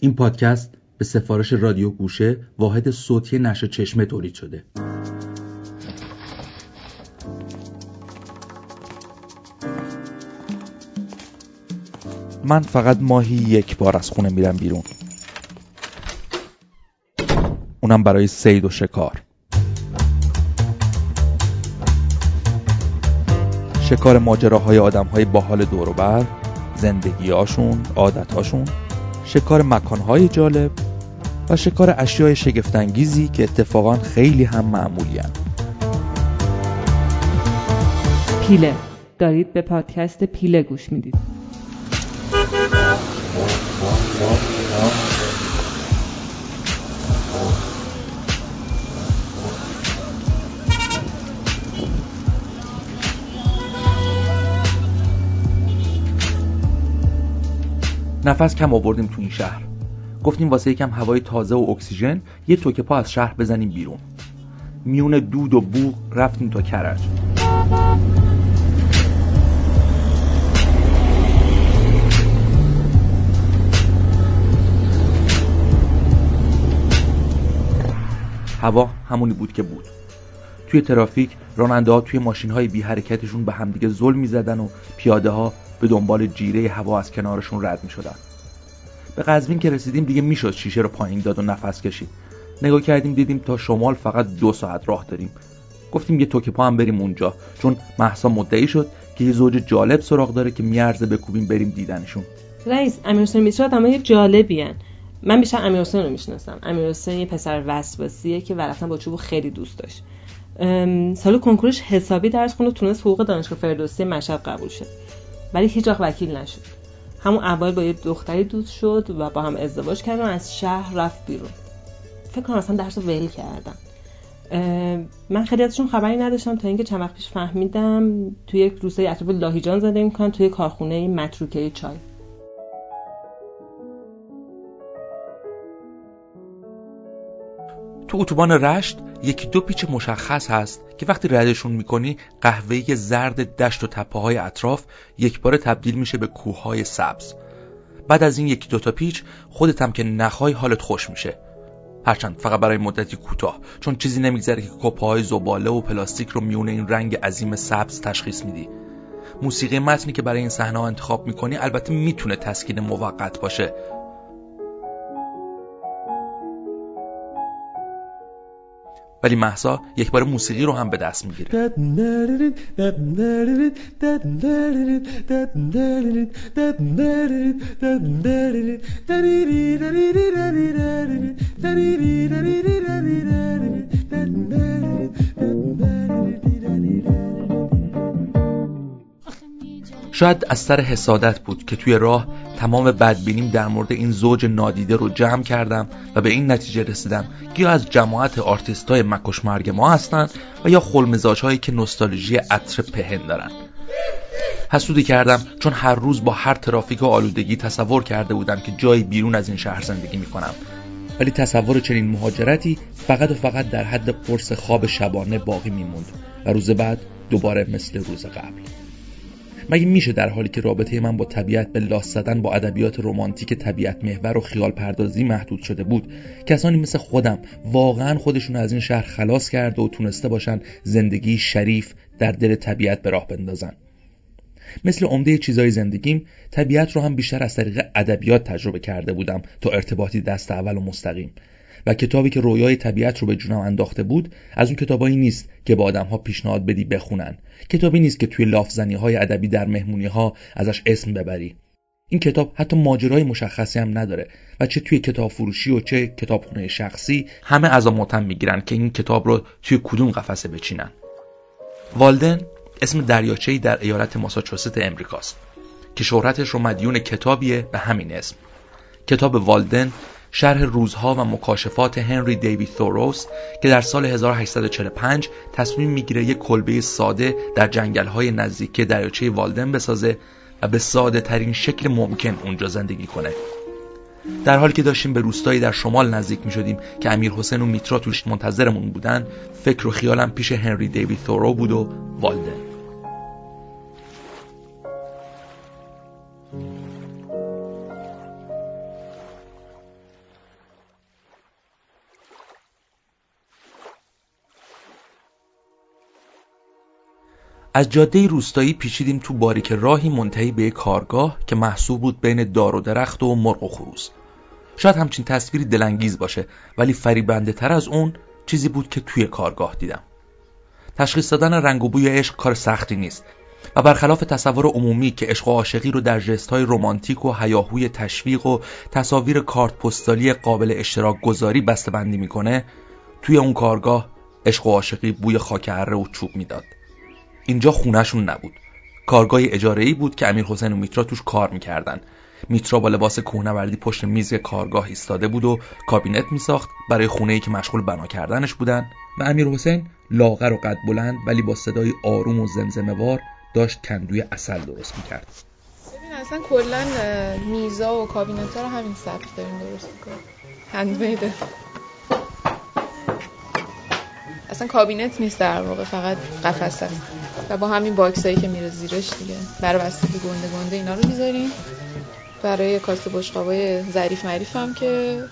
این پادکست به سفارش رادیو گوشه واحد صوتی نشر چشمه تولید شده. من فقط ماهی یک بار از خونه میرم بیرون. اونم برای سید و شکار. شکار ماجراهای آدمهای باحال دور زندگیهاشون عادتهاشون. شکار مکانهای جالب و شکار اشیای شگفتانگیزی که اتفاقا خیلی هم معمولی پیله. دارید به پادکست پیله گوش می‌دید. نفس کم آوردیم تو این شهر. گفتیم واسه یکم هوای تازه و اکسیژن یه توکه پا از شهر بزنیم بیرون. میون دود و بوغ رفتیم تا کرج. هوا همونی بود که بود. توی ترافیک راننده ها توی ماشین های بی حرکتشون به همدیگه ظلم می زدن و پیاده ها به دنبال جیره هوا از کنارشون رد می شدن. به قزوین که رسیدیم دیگه می‌شد شیشه رو پایین داد و نفس کشید. نگاه کردیم دیدیم تا شمال فقط دو ساعت راه داریم. گفتیم یه توکه پا هم بریم اونجا چون محسا مدعی شد که یه زوج جالب سراغ داره که میارزه بکوبیم بریم دیدنشون. رئیس امیرحسین میترا اما یه جالبی هن. من بیشتر امیرحسین رو می‌شناسم. امیرحسین یه پسر وسواسیه که ورفتن با چوب خیلی دوست داشت. سال کنکورش حسابی درس خونه تونست حقوق دانشگاه فردوسی مشهد قبول شد ولی هیچ وکیل نشد. همون اول با یه دختری دوست شد و با هم ازدواج کردن و از شهر رفت بیرون. فکر کنم اصلا درس ول کردن. من خیلی ازشون خبری نداشتم تا اینکه چند وقت پیش فهمیدم توی یک روستای اطراف لاهیجان زده می‌کنن توی کارخونه متروکه چای. تو اتوبان رشت یکی دو پیچ مشخص هست که وقتی ردشون می‌کنی قهوه‌ای زرد دشت و تپه های اطراف یک بار تبدیل میشه به کوههای سبز. بعد از این یکی دوتا پیچ خودت هم که نخوای حالت خوش میشه. هرچند فقط برای مدتی کوتاه چون چیزی نمیگذره که کپاهای زباله و پلاستیک رو میونه این رنگ عظیم سبز تشخیص میدی. موسیقی متنی که برای این صحنه انتخاب می‌کنی البته می‌تونه تسکین موقت باشه. ولی محسا یک بار موسیقی رو هم به دست می‌گیره. شاید از سر حسادت بود که توی راه تمام بدبینیم در مورد این زوج نادیده رو جمع کردم و به این نتیجه رسیدم. که از جماعت آرتیست های مکش مرگ ما هستند و یا خل‌مزاج هایی که نوستالژی عطر پهن دارن. حسودی کردم چون هر روز با هر ترافیک و آلودگی تصور کرده بودم که جایی بیرون از این شهر زندگی می‌کنم. ولی تصور چنین مهاجرتی فقط و فقط در حد قرص خواب شبانه باقی میموند و روز بعد دوباره مثل روز قبل. مگه میشه در حالی که رابطه من با طبیعت به لاس زدن با ادبیات رمانتیک طبیعت محور و خیال پردازی محدود شده بود؟ کسانی مثل خودم واقعا خودشون از این شهر خلاص کرده و تونسته باشن زندگی شریف در دل طبیعت به راه بندازن. مثل عمده چیزای زندگیم طبیعت رو هم بیشتر از طریق ادبیات تجربه کرده بودم تا ارتباطی دست اول و مستقیم. و کتابی که رویای طبیعت رو به جونم انداخته بود از اون کتابایی نیست که با آدم ها پیشنهاد بدی بخونن. کتابی نیست که توی لافزنی های ادبی در مهمونی ها ازش اسم ببری. این کتاب حتی ماجرای مشخصی هم نداره و چه توی کتاب فروشی و چه کتابخونه شخصی همه از متم می‌گیرن که این کتاب رو توی کدوم قفسه بچینن. والدن اسم دریاچه‌ای در ایالت ماساچوست امریکاست که شهرتش رو مدیون کتابیه به همین اسم. کتاب والدن شرح روزها و مکاشفات هنری دیوید توروس که در سال 1845 تصمیم می‌گیره یک کلبه ساده در جنگل‌های نزدیکی دریاچه والدن بسازه و به ساده ترین شکل ممکن اونجا زندگی کنه. در حالی که داشتیم به روستایی در شمال نزدیک می شدیم که امیر حسین و میترا توش منتظرمون بودن فکر و خیالم پیش هنری دیوید تورو بود و والدن. از جاده روستایی پیچیدیم تو باریک راهی منتهی به کارگاه که محصوب بود بین دار و درخت و مرغ و خروز. شاید همچین تصویری دلانگیز باشه ولی فریبنده تر از اون چیزی بود که توی کارگاه دیدم. تشخیص دادن رنگ و بوی عشق کار سختی نیست و برخلاف تصور عمومی که عشق و عاشقی رو در های رمانتیک و هیاهوی تشویق و تصاویر کارت پستالی قابل اشتراک گذاری بسته بندی می‌کنه توی اون کارگاه عشق و عاشقی بوی خاک اره و چوب می‌داد. اینجا خونهشون نبود. کارگاه اجاره ای بود که امیر حسین و میترا توش کار می‌کردن. میترا با لباس کوهنوردی پشت میز کارگاه ایستاده بود و کابینت میساخت برای خونه ای که مشغول بنا کردنش بودن. و امیر حسین لاغر و قد بلند ولی با صدای آروم و زمزمه وار داشت کندوی اصل درست می‌کرد. ببین اصلا کلا میزا و کابینت ها رو همین سبک داریم درست می‌کنیم. هندمیده اصلا کابینت نیست در واقع فقط قفس هست و با همین باکس هایی که میره زیرش دیگه. برای بستگی گنده گنده اینا رو می‌ذاریم. برای کاسه بشقابای ظریف معریف هم که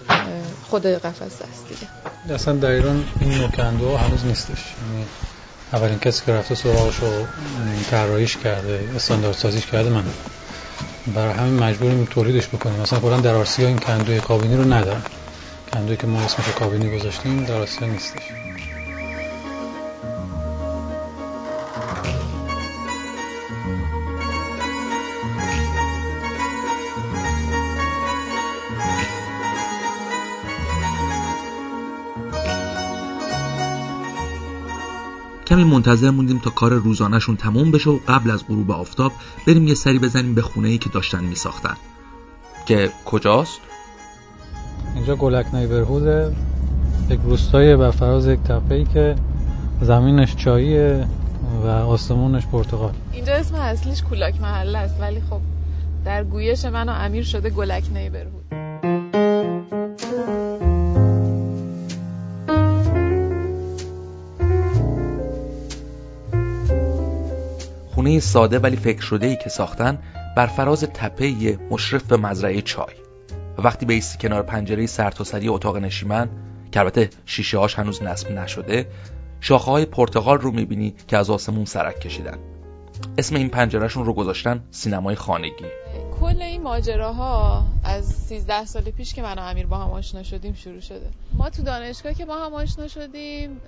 خود قفس هست دیگه. اصلا در ایران این نوکندو هنوز نیستش. یعنی اولین کسی که رفته سراغش رو طراحیش کرده استاندارد سازیش کرده من. برای همین مجبوریم تولیدش بکنیم. مثلا کلا در آسیا این کندوی کابینی رو ندارن. کندوی که ما اسمش کابینی گذاشتیم در آسیا نیستش. کمی منتظر موندیم تا کار روزانهشون تموم بشه و قبل از غروب آفتاب بریم یه سری بزنیم به خونه ای که داشتن میساختن. که کجاست؟ اینجا گلک نیبرهوده یک روستایی و فراز یک تپه که زمینش چاییه و آسمونش پرتغال اینجا اسم اصلیش کولاک محله است ولی خب در گویش من و امیر شده گلک نیبرهود. خونه ساده ولی فکر شده ای که ساختن بر فراز تپه مشرف به مزرعه چای. وقتی بیستی کنار پنجره سرتاسری اتاق نشیمن که البته شیشه هاش هنوز نصب نشده شاخه های پرتغال رو می‌بینی که از آسمون سرک کشیدن. اسم این پنجرهشون رو گذاشتن سینمای خانگی. کل این ماجراها از 13 سال پیش که من و امیر با هم آشنا شدیم شروع شده. ما تو دانشگاه که با هم آشنا شدیم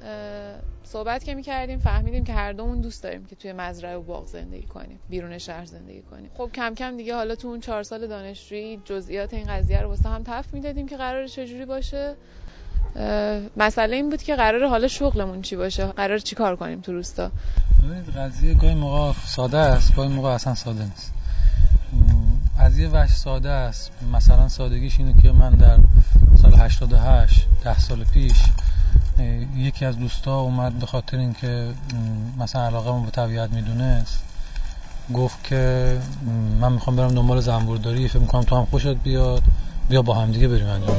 صحبت که می‌کردیم فهمیدیم که هر دومون دوست داریم که توی مزرعه و باغ زندگی کنیم بیرون شهر زندگی کنیم. خب کم کم دیگه حالا تو اون چهار سال دانشجویی جزئیات این قضیه رو واسه هم تف می‌دادیم که قرار چجوری باشه. مسئله این بود که قرار حالا شغلمون چی باشه؟ قرار چی کار کنیم تو روستا؟ قضیه گاهی موقع ساده است گاهی موقع اصلا ساده نیست. از یه وجه ساده است. مثلا سادگیش اینه که من در سال 88 ده سال پیش یکی از دوستا اومد به خاطر اینکه مثلا علاقه من به طبیعت می‌دونست گفت که من می‌خوام برم دنبال زنبورداری فکر می‌کنم تو هم خوشت بیاد بیا با هم دیگه بریم انجام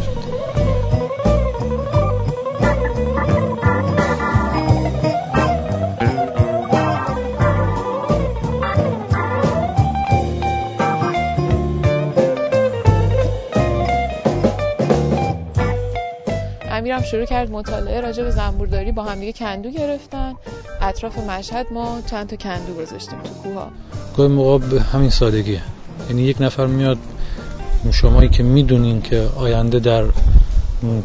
امیرم شروع کرد مطالعه راجع به زنبورداری با هم دیگه کندو گرفتن. اطراف مشهد ما چند تا کندو گذاشتیم تو کوها گاهی موقع به همین سادگیه یعنی یک نفر میاد شمایی که می‌دونین که آینده در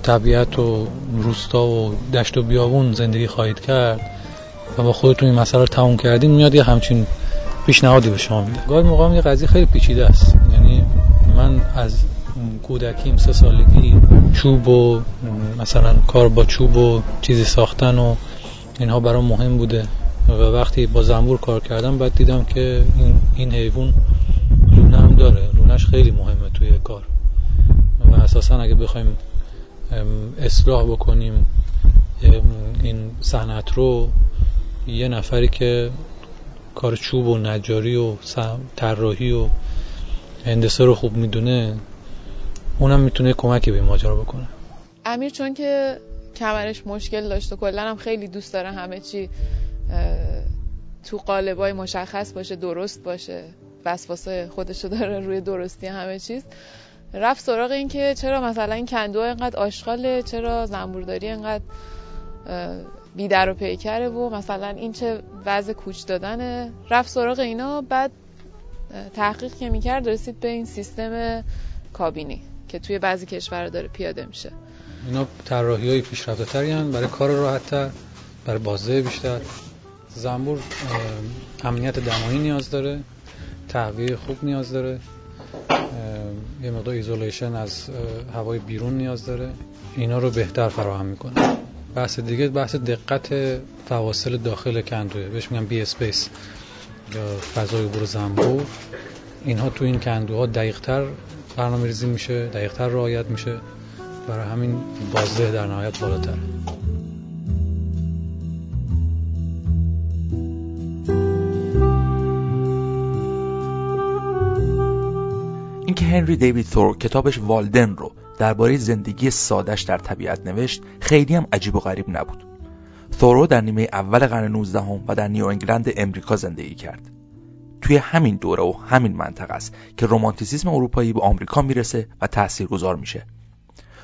طبیعت و روستا و دشت و بیابون زندگی خواهید کرد و با خودتون این مسئله رو تموم کردین میاد یه همچین پیشنهادی به شما میده. گاهی موقع یه قضیه خیلی پیچیده است. یعنی من از کودکیم سه سالگی چوب و مثلا کار با چوب و چیزی ساختن و اینها برام مهم بوده و وقتی با زنبور کار کردم بعد دیدم که این, این حیوان لونه هم داره. لونش خیلی مهمه توی کار. و اساسا اگه بخوایم اصلاح بکنیم این صنعت رو یه نفری که کار چوب و نجاری و طراحی و هندسه رو خوب می‌دونه اونم می‌تونه کمکی به ماجرا بکنه. امیر چون که کمرش مشکل داشت و کلا هم خیلی دوست داره همه چی تو قالبای مشخص باشه درست باشه وسواسه خودشو داره روی درستی همه چیز. رفت سراغ این که چرا مثلا این کندو اینقدر آشغاله چرا زنبورداری اینقدر بی در و پیکره و مثلا این چه وضع کوچ دادنه. رفت سراغ اینا بعد تحقیق که می‌کرد رسید به این سیستم کابینی که توی بعضی کشورها داره پیاده میشه. اینا طراحی های پیشرفته تری برای کار راحت تر برای بازده بیشتر. زنبور امنیت دمایی نیاز داره. تهویه خوب نیاز داره. یه مقدار isolation از هوای بیرون نیاز داره. اینا رو بهتر فراهم می‌کنه. بحث دیگه بحث دقت فواصل داخل کندوه. بهش میگم بی اسپیس یا فضای عبور زنبور. اینها تو این کندوها دقیقتر برنامه ریزی میشه دقیقتر رعایت میشه. برای همین بازده در نهایت بالاتر. اینکه هنری دیوید تور کتابش والدن رو درباره زندگی سادش در طبیعت نوشت خیلی هم عجیب و غریب نبود. تورو در نیمه اول قرن 19 هم و در نیو انگلند امریکا زندگی کرد. توی همین دوره و همین منطقه است که رومانتیسیسم اروپایی به آمریکا می‌رسه و تاثیرگذار میشه.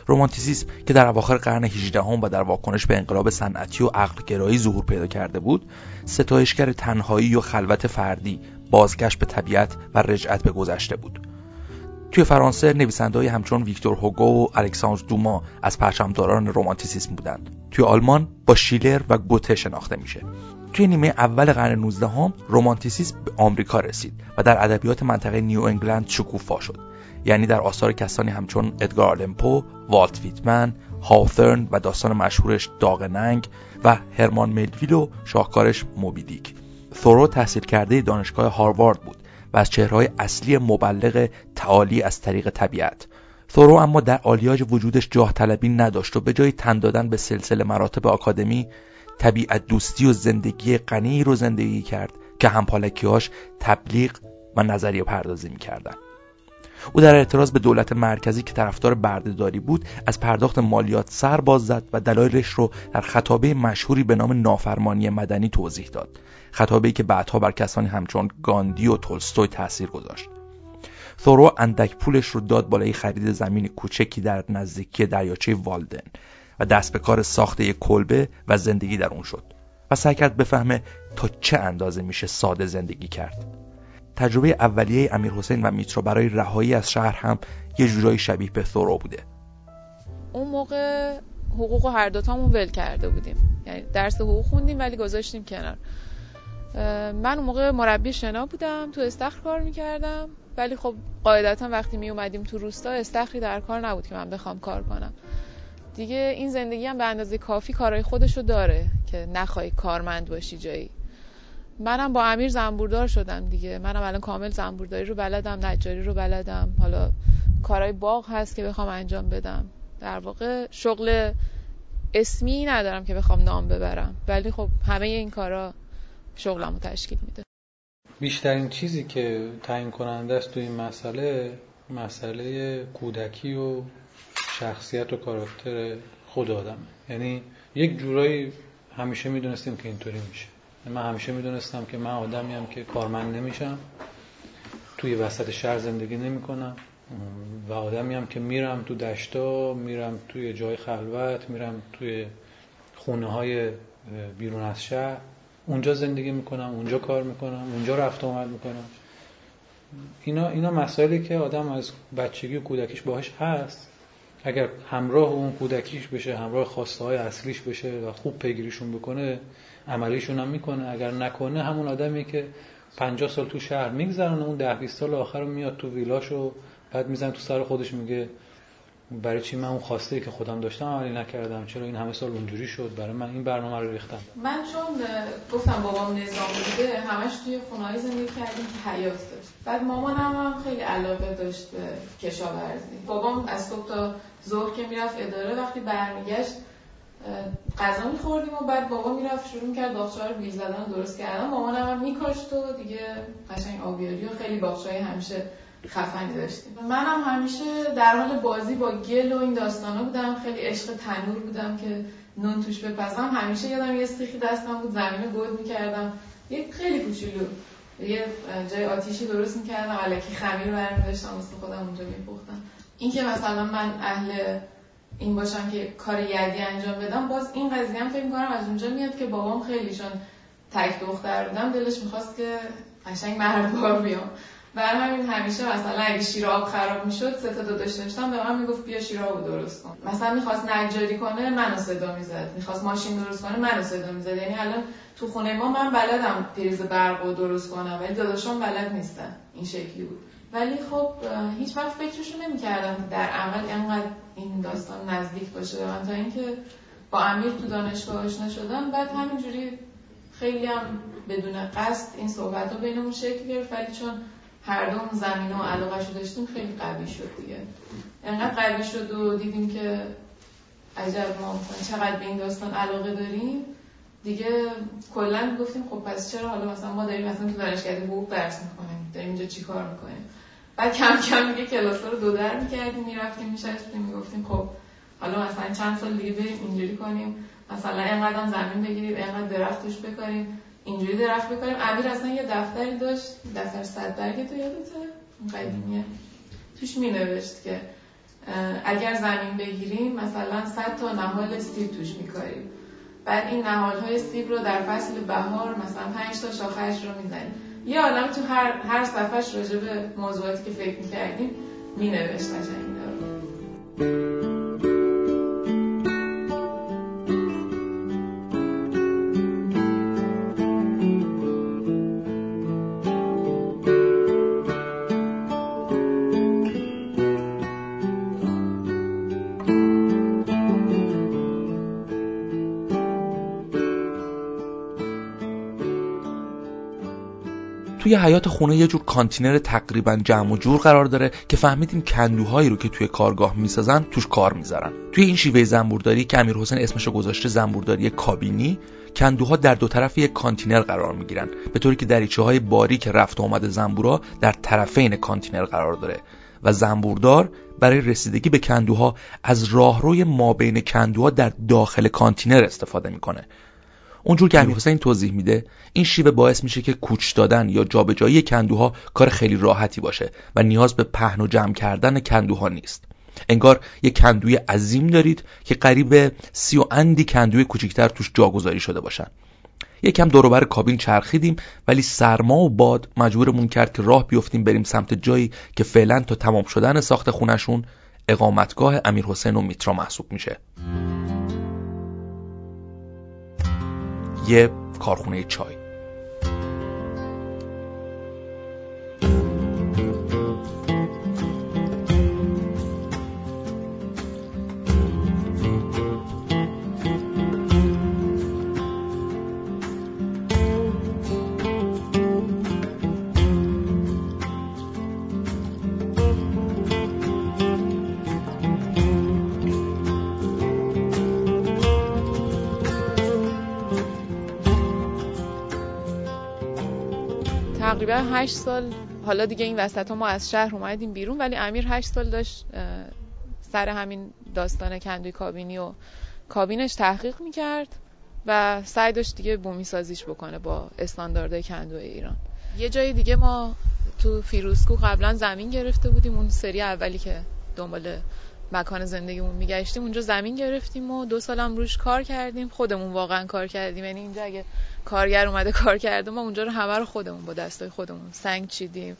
رومانتیسیسم که در اواخر قرن 18 هم و در واکنش به انقلاب صنعتی و عقلگرایی ظهور پیدا کرده بود ستایشگر تنهایی و خلوت فردی بازگشت به طبیعت و رجعت به گذشته بود توی فرانسه نویسنده‌ای همچون ویکتور هوگو و الکساندر دوما از پرچمداران رومانتیسیسم بودند. توی آلمان با شیلر و گوته شناخته میشه. توی نیمه اول قرن 19 هم رومانتیسیسم به آمریکا رسید و در ادبیات منطقه نیو انگلند شکوفا شد. یعنی در آثار کسانی همچون ادگار آلن والت ویتمن، هاوثرن و داستان مشهورش داغ ننگ و هرمان ملویل و شاهکارش موبیدیک. ثورو تحصیل کرده دانشگاه هاروارد بود و از چهرهای اصلی مبلغ تعالی از طریق طبیعت ثورو اما در آلیاج وجودش جاه طلبی نداشت و به جای تن دادن به سلسله مراتب آکادمی طبیعت دوستی و زندگی غنی رو زندگی کرد که همپالکیاش تبلیغ و نظریه پردازی می‌کردن او در اعتراض به دولت مرکزی که طرفدار بردهداری بود از پرداخت مالیات سر باز زد و دلایلش رو در خطابه مشهوری به نام نافرمانی مدنی توضیح داد. خطابه‌ای که بعدها بر کسانی همچون گاندی و تولستوی تاثیر گذاشت. ثورو اندک پولش رو داد بالای خرید زمین کوچکی در نزدیکی دریاچه والدن و دست به کار ساخت یک کلبه و زندگی در اون شد و سعی کرد بفهمه تا چه اندازه میشه ساده زندگی کرد. تجربه اولیه امیر حسین و میترا برای رهایی از شهر هم یه جورایی شبیه به ثورو بوده. اون موقع حقوق و هر دوتامون ول کرده بودیم. یعنی درس حقوق خوندیم ولی گذاشتیم کنار. من اون موقع مربی شنا بودم تو استخر کار می‌کردم. ولی خب قاعدتا وقتی می اومدیم تو روستا استخری در کار نبود که من بخوام کار کنم. دیگه این زندگی هم به اندازه کافی کارهای خودشو داره که نخوای کارمند باشی جایی. منم با امیر زنبوردار شدم دیگه. منم الان کامل زنبورداری رو بلدم نجاری رو بلدم. حالا کارهای باغ هست که بخوام انجام بدم. در واقع شغل اسمی ندارم که بخوام نام ببرم. ولی خب همه این کارا شغلم رو تشکیل میده. بیشترین چیزی که تعیین کننده است تو این مسئله مسئله کودکی و شخصیت و کاراکتر خود آدمه. یعنی یک جورایی همیشه می‌دونستیم که اینطوری میشه. من همیشه می‌دونستم که من آدمی هم که کارمند نمیشم. توی وسط شهر زندگی نمی‌کنم. و آدمی هم که میرم تو دشتا میرم توی جای خلوت میرم توی خونه های بیرون از شهر. اونجا زندگی می‌کنم اونجا کار می‌کنم اونجا رفت آمد می‌کنم. اینا اینا مسائلی که آدم از بچگی و کودکیش باهاش هست. اگر همراه اون کودکیش بشه همراه خواسته های اصلیش بشه و خوب پیگیریشون بکنه عملیشون هم می‌کنه. اگر نکنه همون آدمی که 50 سال تو شهر میگذرن اون ده 20 سال آخر میاد تو ویلاشو بعد میزن تو سر خودش میگه برای چی من اون خواسته که خودم داشتم عملی نکردم؟ چرا این همه سال اونجوری شد؟ برای من این برنامه رو ریختم. من چون گفتم بابام نظام بوده همش توی خونه زندگی کردیم که حیات داشت. بعد مامانم هم خیلی علاقه داشت به کشاورزی. بابام از صبح تا ظهر که می‌رفت اداره وقتی برمیگشت غذا میخوردیم و بعد بابا می‌رفت شروع کرد باغچه رو بیل زدن درست کردن مامانم هم میکاشت و دیگه قشنگ آبیاری و خیلی باغچه همیشه خفنی داشتیم. منم همیشه در حال بازی با گل و این داستانا بودم. خیلی عشق تنور بودم که نون توش بپزم. همیشه یادم یه استیخی دستم بود زمین گود می‌کردم. یه خیلی کوچولو. یه جای آتیشی درست می‌کردم علکی خمیر برمی داشتم واسه خودم اونجا میپختم. این که مثلا من اهل این باشم که کار یدی انجام بدم باز این قضیه هم فکر می‌کنم از اونجا میاد که بابام خیلیشون تک دختر بودم دلش می‌خواست که قشنگ مردوار بیام. بر همین همیشه مثلا اگه شیر آب خراب می‌شد سه تا دو داشتم به من می‌گفت بیا شیر آب درست کن. مثلا می‌خواست نجاری کنه منو صدا می‌زد. می‌خواست ماشین درست کنه منو صدا می‌زد. یعنی الان تو خونه ما من بلدم پریز برق درست کنم ولی داداشم بلد نیستن. این شکلی بود. ولی خب هیچ وقت فکرشو نمی‌کردم در عمل انقدر این داستان نزدیک باشه من تا اینکه با امیر تو دانشگاه آشنا شدم. بعد همینجوری خیلی هم بدون قصد این صحبت ها بینمون شکل گرفت ولی چون هر دوم زمین و علاقه داشتیم خیلی قوی شد دیگه. انقدر قوی شد و دیدیم که عجب ما چقدر به این داستان علاقه داریم. دیگه کلا گفتیم خب پس چرا حالا مثلا ما داریم مثلا تو دانشگاه حقوق درس می‌کنیم داریم اینجا چی کار می‌کنیم؟ بعد کم کم دیگه کلاس رو دو در می‌کردیم می‌رفتیم میشستیم می‌گفتیم خب حالا مثلا چند سال دیگه بریم اینجوری کنیم مثلا اینقدر زمین بگیریم اینقدر درخت توش بکاریم اینجوری درخت بکنیم امیر اصلا یه دفتری داشت دفتر صد برگه تو یادته؟ قدیمیه. توش می نوشت که اگر زمین بگیریم مثلا صد تا نهال سیب توش میکاریم. بعد این نهال های سیب رو در فصل بهار مثلا پنج تا شاخهش رو می‌زنیم. یه آدم تو هر هر صفحش راجع به موضوعاتی که فکر می‌کردیم مینوشت قشنگ رو توی حیات خونه یه جور کانتینر تقریبا جمع و جور قرار داره که فهمیدیم کندوهایی رو که توی کارگاه می‌سازن توش کار می‌ذارن. توی این شیوه زنبورداری که امیر حسین اسمشو گذاشته زنبورداری کابینی کندوها در دو طرف یک کانتینر قرار می‌گیرن به طوری که دریچه های باریک رفت و آمد زنبورا در طرفین کانتینر قرار داره و زنبوردار برای رسیدگی به کندوها از راهروی مابین کندوها در داخل کانتینر استفاده می‌کنه. اونجور که امیر حسین توضیح میده این شیوه باعث میشه که کوچ دادن یا جابجایی کندوها کار خیلی راحتی باشه و نیاز به پهن و جمع کردن کندوها نیست. انگار یک کندوی عظیم دارید که قریب سی و اندی کندوی کوچکتر توش جاگذاری شده باشن. یکم دوروبر کابین چرخیدیم ولی سرما و باد مجبورمون کرد که راه بیفتیم بریم سمت جایی که فعلا تا تمام شدن ساخت خونشون اقامتگاه امیر حسین و میترا محسوب میشه. یه کارخونه چای. تقریبا هشت سال حالا دیگه این وسط ها ما از شهر اومدیم بیرون ولی امیر هشت سال داشت سر همین داستان کندوی کابینی و کابینش تحقیق می‌کرد و سعی داشت دیگه بومی سازیش بکنه با استانداردهای کندوی ایران. یه جای دیگه ما تو فیروسکو قبلا زمین گرفته بودیم اون سری اولی که دنبال مکان زندگیمون میگشتیم اونجا زمین گرفتیم و دو سالم روش کار کردیم خودمون واقعا کار کردیم. یعنی اینجا اگه کارگر اومده کار کرده ما اونجا رو همه رو خودمون با دستای خودمون سنگ چیدیم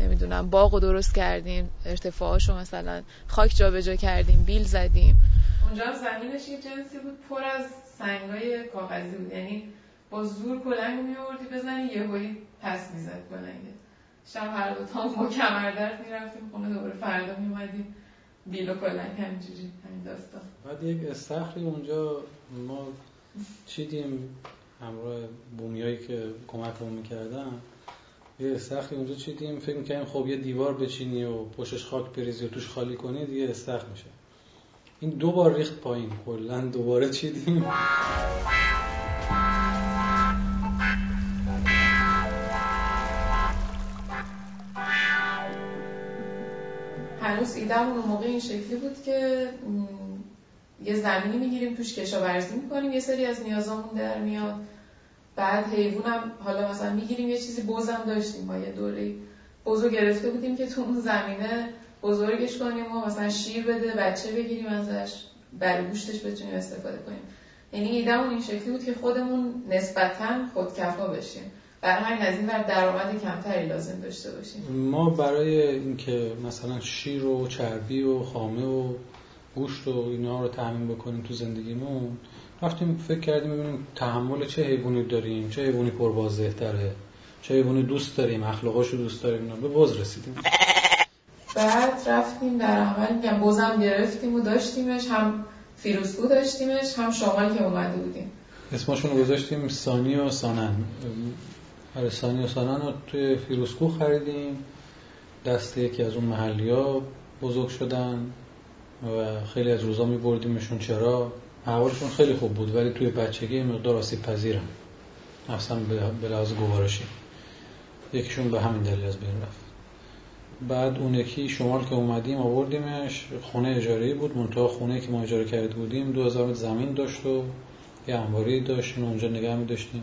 نمی‌دونم باغ درست کردیم ارتفاعاشو مثلا خاک جابجا کردیم بیل زدیم. اونجا زمینش یه جنسی بود پر از سنگای کاغذی بود. یعنی با زور کلنگ میوردی بزنی یهویی پس می‌زد کلنگ. شب هر دو تا با کمردرد می‌رفتیم خونه دوباره فردا میومدیم بیل و کلنگ همینجوری همین داستان. بعد یک استخری اونجا ما چیدیم همراه بومیایی که کمکمون می‌کردن. یه استخری اونجا چیدیم فکر می‌کنیم خب یه دیوار بچینی و پشتش خاک بریزی و توش خالی کنی دیگه استخر میشه. این دو بار ریخت پایین کلا دوباره چیدیم. هنوز ایدهمون اون موقع این شکلی بود که یه زمینی می‌گیریم توش کشاورزی می‌کنیم یه سری از نیازامون در میاد. بعد حیوانم حالا مثلا می‌گیریم یه چیزی بزم داشتیم. با یه دوره بزو گرفته بودیم که تو اون زمینه بزرگش کنیم و مثلا شیر بده بچه بگیریم ازش برای گوشتش بتونیم استفاده کنیم. یعنی ایدهمون این شکلی بود که خودمون نسبتا خودکفا بشیم. برای همین از این ور درآمد کمتری لازم داشته باشیم. ما برای اینکه مثلا شیر و چربی و خامه و گوشت و اینا رو تامین بکنیم تو زندگیمون رفتیم فکر کردیم ببینیم تحمل چه حیوانی داریم چه حیوانی پربازده تره چه حیوانی دوست داریم اخلاقاشو دوست داریم به بز رسیدیم. بعد رفتیم در عمل میگم بزم گرفتیم و داشتیمش هم فیروسکو داشتیمش هم شمال که اومده بودیم. اسمشون رو گذاشتیم سانی و سانن. آره سانی و سانن رو توی فیروسکو خریدیم. دست یکی از اون محلی ها بزرگ شدن و خیلی از روزا می بردیمشون چرا؟ احوالشون خیلی خوب بود ولی توی بچگی مقدار آسیب پذیرم اصلا به لحاظ گوارشی. یکیشون به همین دلیل از بین رفت. بعد اون یکی شمال که اومدیم آوردیمش خونه اجاره بود. منتها خونه که ما اجاره کرده بودیم دو هزار زمین داشت و یه انباری داشت اونجا نگه می داشتیم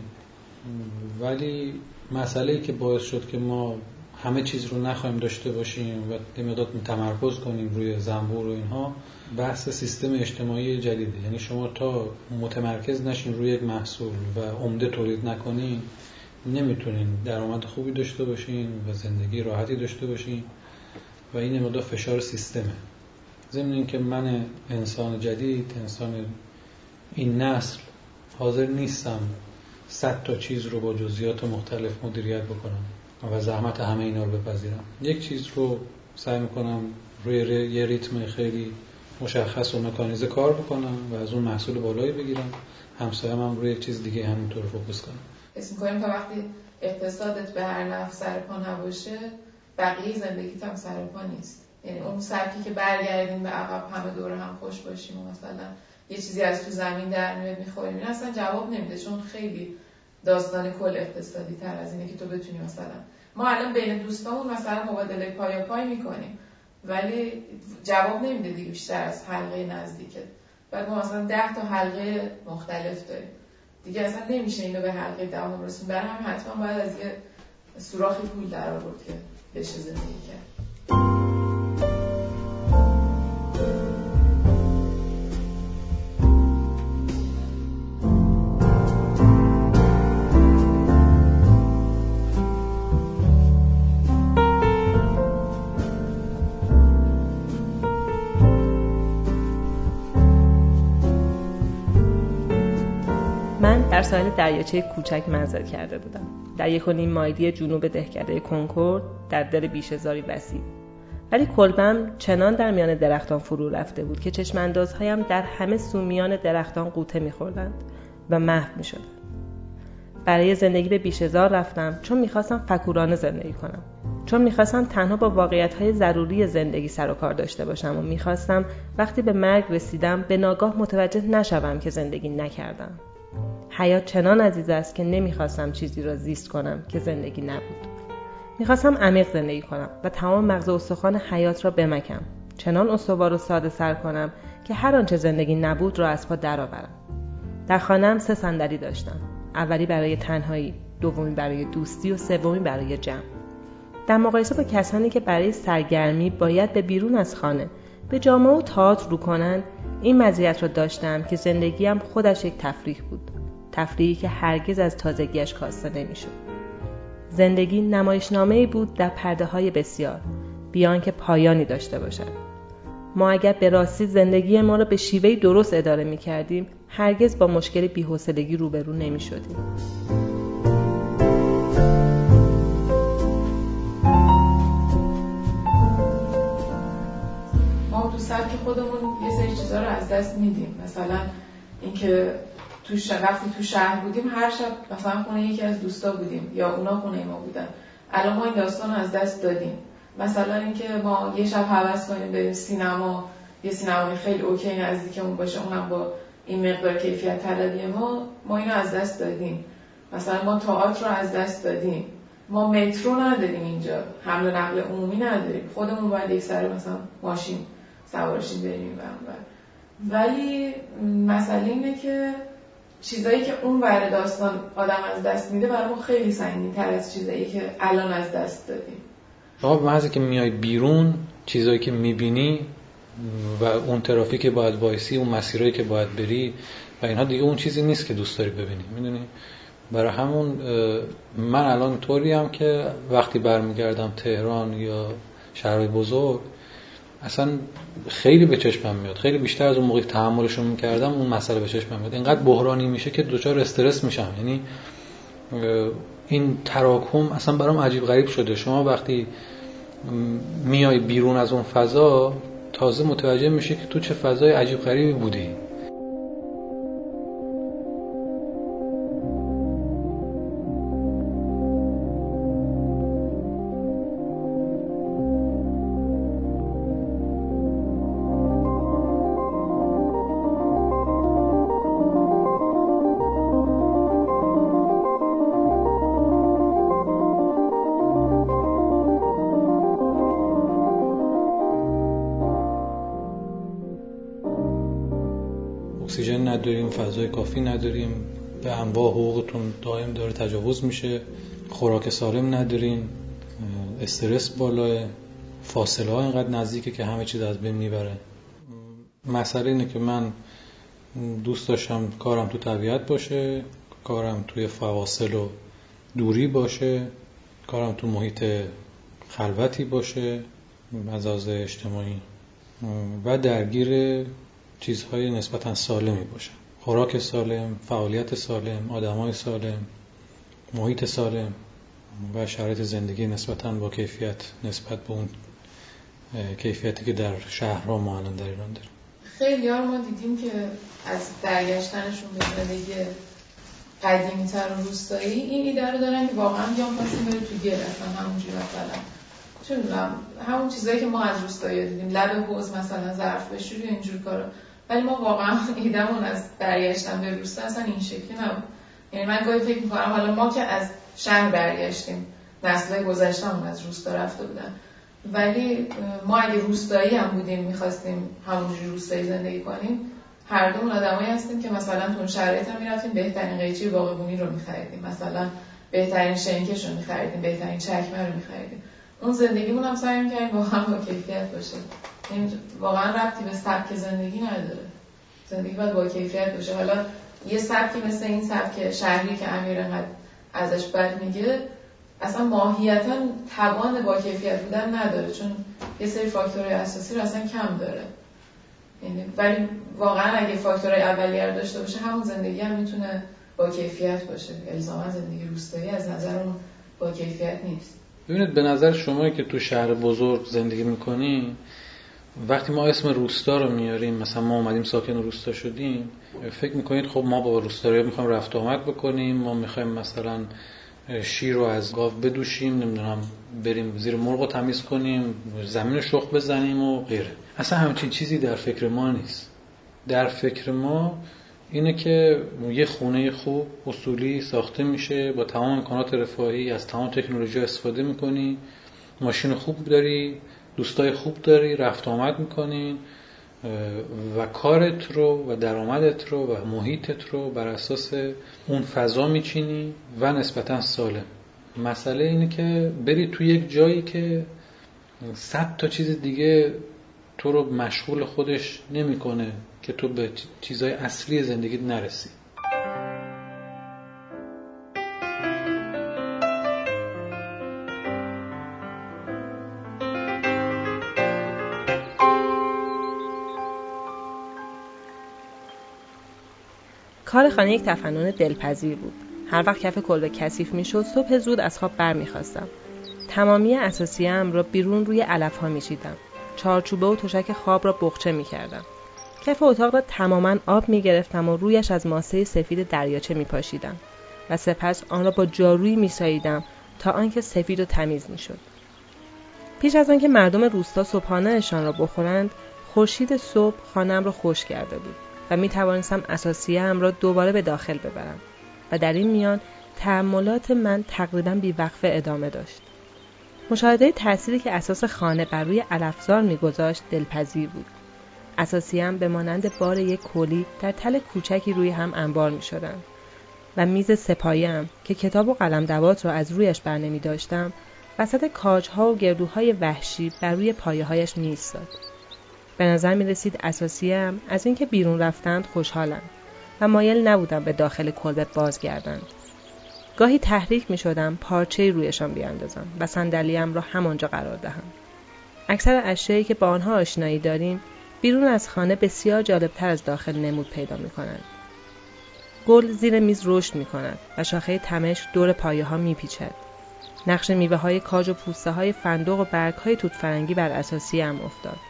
ولی مسئله که باعث شد که ما همه چیز رو نخواهیم داشته باشیم و مقدار تمرکز کنیم روی زنبور و اینها بحث سیستم اجتماعی جدیده. یعنی شما تا متمرکز نشین روی یک محصول و عمده تولید نکنین نمی‌تونین درآمد خوبی داشته باشین و زندگی راحتی داشته باشین و این مقدار فشار سیستمه. ضمن اینکه من انسان جدید انسان این نسل حاضر نیستم صد تا چیز رو با جزئیات مختلف مدیریت بکنم و زحمت همه اینا رو بپذیرم. یک چیز رو سعی می‌کنم روی یه ریتم خیلی مشخص و مکانیزه کار بکنم و از اون محصول بالایی بگیرم. همسایه هم روی چیز دیگه همینطور فوکس کنم. اسم کنیم تا وقتی اقتصادت به هر نفع سر پا نباشه بقیه زندگیت هم سر پا نیست. یعنی اون سبکی که برگردیم به عقب همه دوره هم خوش باشیم و مثلا یه چیزی از تو زمین در میاد می‌خوریم این اصلا جواب نمیده چون خیلی داستان کل اقتصادی تر از اینه که تو بتونی مثلا ما الان بین دوستامون مثلا مبادله پای پای می‌کنیم. ولی جواب نمیده دیگه بیشتر از حلقه نزدیکت بعد ما مثلا ده تا حلقه مختلف داریم. دیگه اصلا نمیشه اینو به حلقه دهم رسون برای هم حتما باید از یه سوراخی پول در آورد که بشه زندگی کرد. ساحل دریاچه کوچک منزل کرده بودم. در یک و نیم مایلی جنوب دهکده کنکورد در دل بیشهزاری وسیع. ولی کلبم چنان در میان درختان فرو رفته بود که چشماندازهایم در همه سومیان درختان قوطه میخوردند و محو می‌شدند. برای زندگی به بیشهزار رفتم چون می‌خواستم فکورانه زندگی کنم. چون می‌خواستم تنها با واقعیت های ضروری زندگی سر و کار داشته باشم و می‌خواستم وقتی به مرگ رسیدم به ناگاه متوجه نشوم که زندگی نکردم. حیات چنان عزیز است که نمی‌خواستم چیزی را زیست کنم که زندگی نبود. می‌خواستم عمیق زندگی کنم و تمام مغز استخوان حیات را بمکم. چنان استوار و ساده سر کنم که هر آنچه زندگی نبود را از پا درآورم. در خانهام سه صندلی داشتم. اولی برای تنهایی دومی برای دوستی و سومی برای جمع. در مقایسه با کسانی که برای سرگرمی باید به بیرون از خانه به جامعه و تئاتر رو کنند این مزیت را داشتم که زندگیم خودش یک تفریح بود. تفریحی که هرگز از تازگیش کاسته نمی‌شد. زندگی نمایشنامه بود در پرده های بسیار بیان که پایانی داشته باشد. ما اگر به راستی زندگی ما را به شیوهی درست اداره می کردیم هرگز با مشکل بیحوصلگی روبرو نمی شدیم. ما تو سبک خودمون یه سری چیزا رو از دست میدیم. مثلا اینکه تو وقتی تو شهر بودیم هر شب مثلا خونه یکی از دوستا بودیم یا اونا خونه ما بودن. الان ما این داستان از دست دادیم. مثلا اینکه ما یه شب حوض کنیم بریم سینما. یه سینمای خیلی اوکی نزدیکمون باشه. اونم با این مقدار کیفیت طلبی ما. ما اینو از دست دادیم. مثلا ما تئاتر رو از دست دادیم. ما مترو نداریم اینجا. حمل نقل عمومی نداریم. خودمون باید یک سر مثلا ماشین سوارشیم بریم ولی مسئله اینه که چیزایی که اون ور داستان آدم از دست میده برای خیلی سنگین تر از چیزایی که الان از دست دادیم. آقا محضی که میای بیرون چیزایی که می‌بینی و اون ترافیک که باید وایسی اون مسیرهایی که باید بری و اینها دیگه اون چیزی نیست که دوست داری ببینی. می‌دونی؟ برای همون من الان طوری هم که وقتی برمیگردم تهران یا شهرهای بزرگ اصلا خیلی به چشمم میاد. خیلی بیشتر از اون موقعی تحملشون می‌کردم اون مسئله به چشمم میاد. اینقدر بحرانی میشه که دچار استرس میشم. یعنی این تراکم اصلا برام عجیب غریب شده. شما وقتی میای بیرون از اون فضا تازه متوجه میشه که تو چه فضای عجیب غریبی بودی. اکسیژن نداریم فضای کافی نداریم به انواع حقوقتون دائم داره تجاوز میشه خوراک سالم نداریم استرس بالاه فاصله ها اینقدر نزدیکه که همه چیز از بین می‌بره. مسئله اینه که من دوست داشتم کارم تو طبیعت باشه کارم توی فواصل و دوری باشه کارم تو محیط خلوتی باشه از اجتماعی. و درگیر چیزهای نسبتا سالمی باشن. خوراک سالم، فعالیت سالم، آدمای سالم، محیط سالم و شرایط زندگی نسبتا با کیفیت نسبت به اون کیفیتی که در شهرها ما الان در ایران داریم. خیلی ما دیدیم که از برگشتنشون به زندگی قدیمی تر و روستایی این ایده رو دارن که واقعا بیان خواستیم بره تو گل اصلا همونجوری مثلا. چون همون چیزایی که ما از روستایی دیدیم. لب حوز مثلا ظرف بشوری اینجور کارا. ولی ما واقعا ایدمون از برگشتن به روستا اصلا این شکلی نبود. یعنی من گاهی فکر می‌کنم حالا ما که از شهر برگشتیم نسل گذشتمون از روستا رفته بودن. ولی ما اگه روستایی هم بودیم می‌خواستیم همونجوری روستایی زندگی کنیم هر دومون آدمایی هستیم که مثلا تو اون شرایط هم می‌رفتیم بهترین قیچی باغبونی رو میخریدیم. مثلا بهترین شنکش رو میخریدیم بهترین چکمه رو میخریدیم. اون زندگیمون هم سعی می‌کردیم با هم با کیفیت باشه واقعا ربطی به سبک زندگی نداره. زندگی باید با کیفیت باشه. حالا یه سبکی مثل این سبک شهری که امیر انقدر ازش بد میگه اصلا ماهیتا توان با کیفیت بودن نداره چون یه سری فاکتورهای اساسی رو اصلا کم داره. یعنی ولی واقعا اگه فاکتورهای اولیه رو داشته باشه همون زندگی هم می‌تونه با کیفیت باشه. الزاما زندگی روستایی از نظر اون با کیفیت نیست. ببینید به نظر شما که تو شهر بزرگ زندگی می‌کنین وقتی ما اسم روستا رو میاریم مثلا ما اومدیم ساکن روستا شدیم فکر می‌کنید خب ما با روستایی می‌خوایم رفت آمد بکنیم ما می‌خوایم مثلا شیر رو از گاو بدوشیم نمی‌دونم بریم زیر مرغ رو تمیز کنیم زمین رو شخ بزنیم و غیره. اصلا همچین چیزی در فکر ما نیست. در فکر ما اینه که یه خونه خوب اصولی ساخته میشه با تمام امکانات رفاهی از تمام تکنولوژی استفاده می‌کنی ماشین خوب داری دوستای خوب داری رفت آمد می‌کنین و کارت رو و درآمدت رو و محیطت رو بر اساس اون فضا میچینی و نسبتا سالم. مسئله اینه که بری تو یک جایی که صد تا چیز دیگه تو رو مشغول خودش نمی‌کنه که تو به چیزهای اصلی زندگیت نرسی. کار خانه یک تفنن دلپذیر بود. هر وقت کف کلبه کثیف می‌شد صبح زود از خواب برمیخواستم. تمامی اساسیم را بیرون روی علف ها میشیدم چارچوبه و تشک خواب را بخچه می‌کردم. کف اتاق را تماما آب می‌گرفتم و رویش از ماسه سفید دریاچه میپاشیدم و سپس آن را با جارویی میساییدم تا آنکه سفید و تمیز می‌شد. پیش از آنکه مردم روستا صبحانهشان را بخورند خورشید صبح خانم را خوش کرده بود. و می توانستم اساسیه را دوباره به داخل ببرم و در این میان تحملات من تقریبا بیوقفه ادامه داشت. مشاهده تأثیری که اساس خانه بر روی علفزار میگذاشت دلپذیر بود. اساسیم به مانند بار یک کلی در تل کوچکی روی هم انبار می شدن. و میز سپایم که کتاب و قلم دوات را از رویش بر نمی داشتم وسط کاجها و گردوهای وحشی بر روی پایه هایش می به نظر می رسید اساسیم از اینکه بیرون رفتند خوشحالم و مایل نبودم به داخل کلبه بازگردند. گاهی تحریک می شدم پارچه رویشان بیاندازم و صندلیم را همانجا قرار دهم. اکثر اشیایی که با آنها آشنایی داریم بیرون از خانه بسیار جالبتر از داخل نمود پیدا می کنند. گل زیر میز رشد می کند و شاخه تمش دور پایه ها می پیچد. نقش میوه های کاج و پوسته های فندق و برگ های توت فرنگی بر اساسی هم افتاد.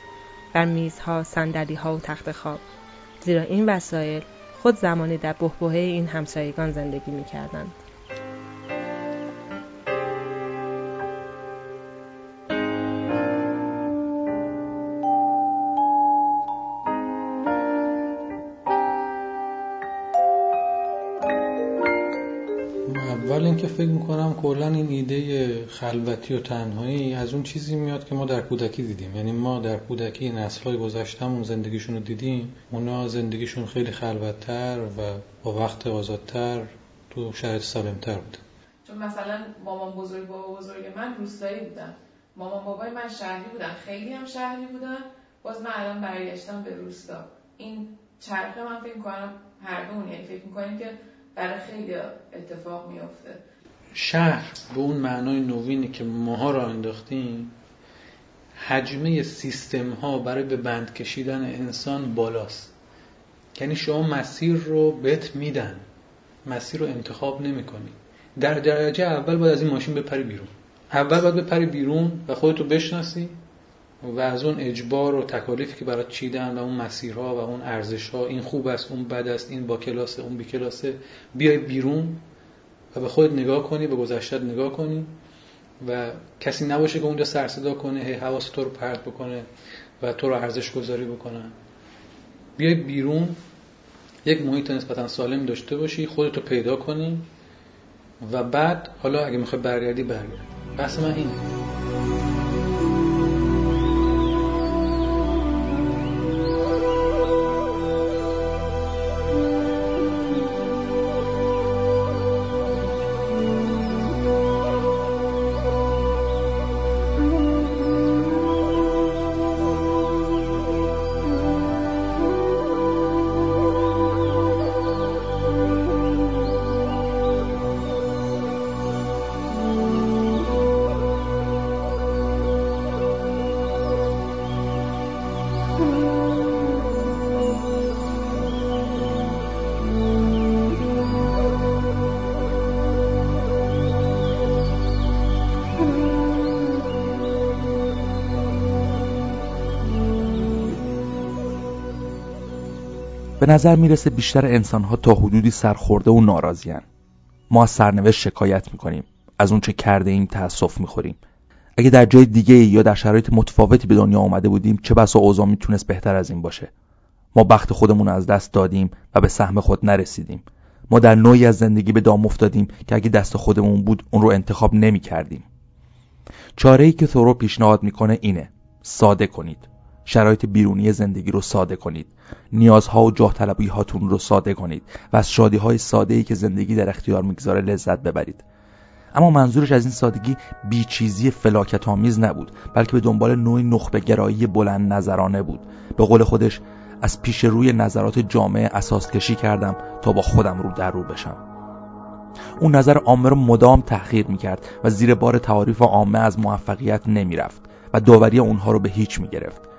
بر میزها، صندلی ها و تخت خواب. زیرا این وسایل خود زمانی در بحبوحه این همسایگان زندگی می کردند. فکر می‌کنم کلا این ایده خلوتی و تنهایی از اون چیزی میاد که ما در کودکی دیدیم. یعنی ما در کودکی نسل‌های گذشتهمون زندگیشون رو دیدیم. اونا زندگیشون خیلی خلوتتر و با وقت آزادتر تو شرایط سالمتر بود. چون مثلا مامان بزرگ بابا بزرگ من روستایی بودن. مامان بابای من شهری بودن. خیلی هم شهری بودن. باز من الان برگشتم به روستا. این چرخه من فکر کنم هر یعنی فکر می‌کنیم که برای خیلی اتفاق میافته. شهر به اون معنای نوینی که ماها را انداختیم حجمه سیستم ها برای به بند کشیدن انسان بالاست. یعنی شما مسیر رو بهت میدن. مسیر رو انتخاب نمی کنی. در درجه اول باید از این ماشین بپری بیرون. اول باید بپری بیرون و خودتو بشناسی و از اون اجبار و تکالیفی که برات چیدن و اون مسیرها و اون ارزشها این خوب است اون بد است این با کلاسه اون بی کلاسه بیای بیرون. و به خودت نگاه کنی به گذشتت نگاه کنی و کسی نباشه که اونجا سر صدا کنه هی حواس تو رو پرت بکنه و تو رو ارزش گذاری بکنن بیای بیرون یک محیط نسبتا سالم داشته باشی خودتو پیدا کنی و بعد حالا اگه می‌خوای برگردی برگرد. بحث من اینه. نظر می‌رسه بیشتر انسانها تا حدودی سرخورده و ناراضیان ما از سرنوشت شکایت می‌کنیم از اون چه کرده ایم تأسف می‌خوریم. اگه در جای دیگه یا در شرایط متفاوتی به دنیا آمده بودیم چه بسا اوضاع می‌تونست بهتر از این باشه؟ ما بخت خودمون از دست دادیم و به سهم خود نرسیدیم. ما در نوعی از زندگی به دام افتادیم که اگه دست خودمون بود اون رو انتخاب نمی کردیم چاره ای که ثورو پیشنهاد می‌کنه اینه. ساده کنید. شرایط بیرونی زندگی رو ساده کنید. نیازها و جاه طلبی هاتون رو ساده کنید و از شادی های ساده ای که زندگی در اختیار می‌گذاره لذت ببرید. اما منظورش از این سادگی بیچیزی فلاکت آمیز نبود بلکه به دنبال نوعی نخبه گرایی بلند نظرانه بود. به قول خودش از پیش روی نظرات جامعه اساس کشی کردم تا با خودم رو در رو بشم. اون نظر عامه رو مدام تحقیر می‌کرد و زیر بار تعاریف عامه از موفقیت نمی‌رفت و داوری اونها رو به هیچ می‌گرفت.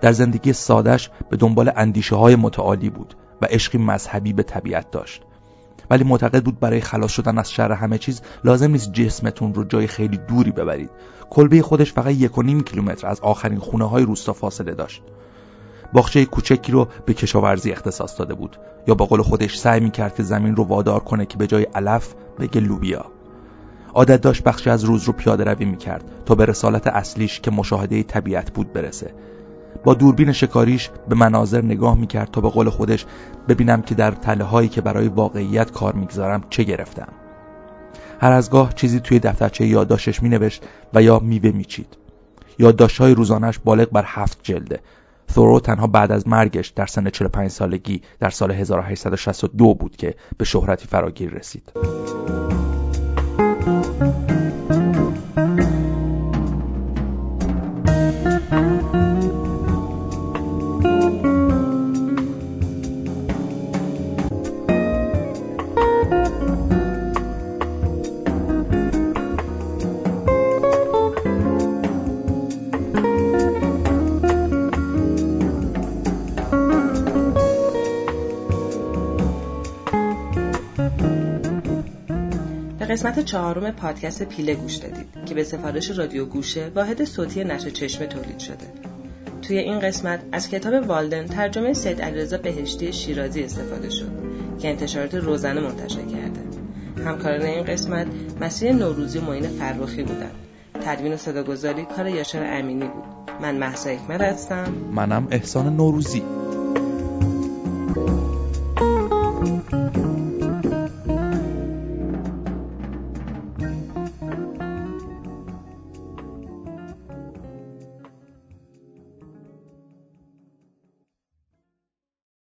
در زندگی سادش به دنبال اندیشه های متعالی بود و عشقی مذهبی به طبیعت داشت. ولی معتقد بود برای خلاص شدن از شر همه چیز لازم نیست جسمتون رو جای خیلی دوری ببرید. کلبه خودش فقط یک و نیم کیلومتر از آخرین خونه های روستا فاصله داشت. باغچه کوچکی رو به کشاورزی اختصاص داده بود یا با قول خودش سعی می‌کرد که زمین رو وادار کنه که به جای علف بگه لوبیا. عادت داشت بخشی از روز رو پیاده روی می‌کرد تا به رسالت اصلیش که مشاهده طبیعت بود برسه. با دوربین شکاریش به مناظر نگاه می‌کرد تا به قول خودش ببینم که در تله هایی که برای واقعیت کار می‌گذارم چه گرفتم. هر از گاه چیزی توی دفترچه یادداشتش مینوشت و یا میوه میچید. های روزانش بالغ بر هفت جلده. ثورو تنها بعد از مرگش در سن 45 سالگی در سال 1862 بود که به شهرتی فراگیر رسید. قسمت چهارم پادکست پیله گوش دادید که به سفارش رادیو گوشه واحد صوتی نشر چشمه تولید شده. توی این قسمت از کتاب والدن ترجمه سید علیرضا بهشتی شیرازی استفاده شد که انتشارات روزنه منتشر کرده. همکاران این قسمت مسیر نوروزی و معین فرخی بودند. تدوین و صداگذاری کار یاشر امینی بود. من محسا اکمل هستم. منم احسان نوروزی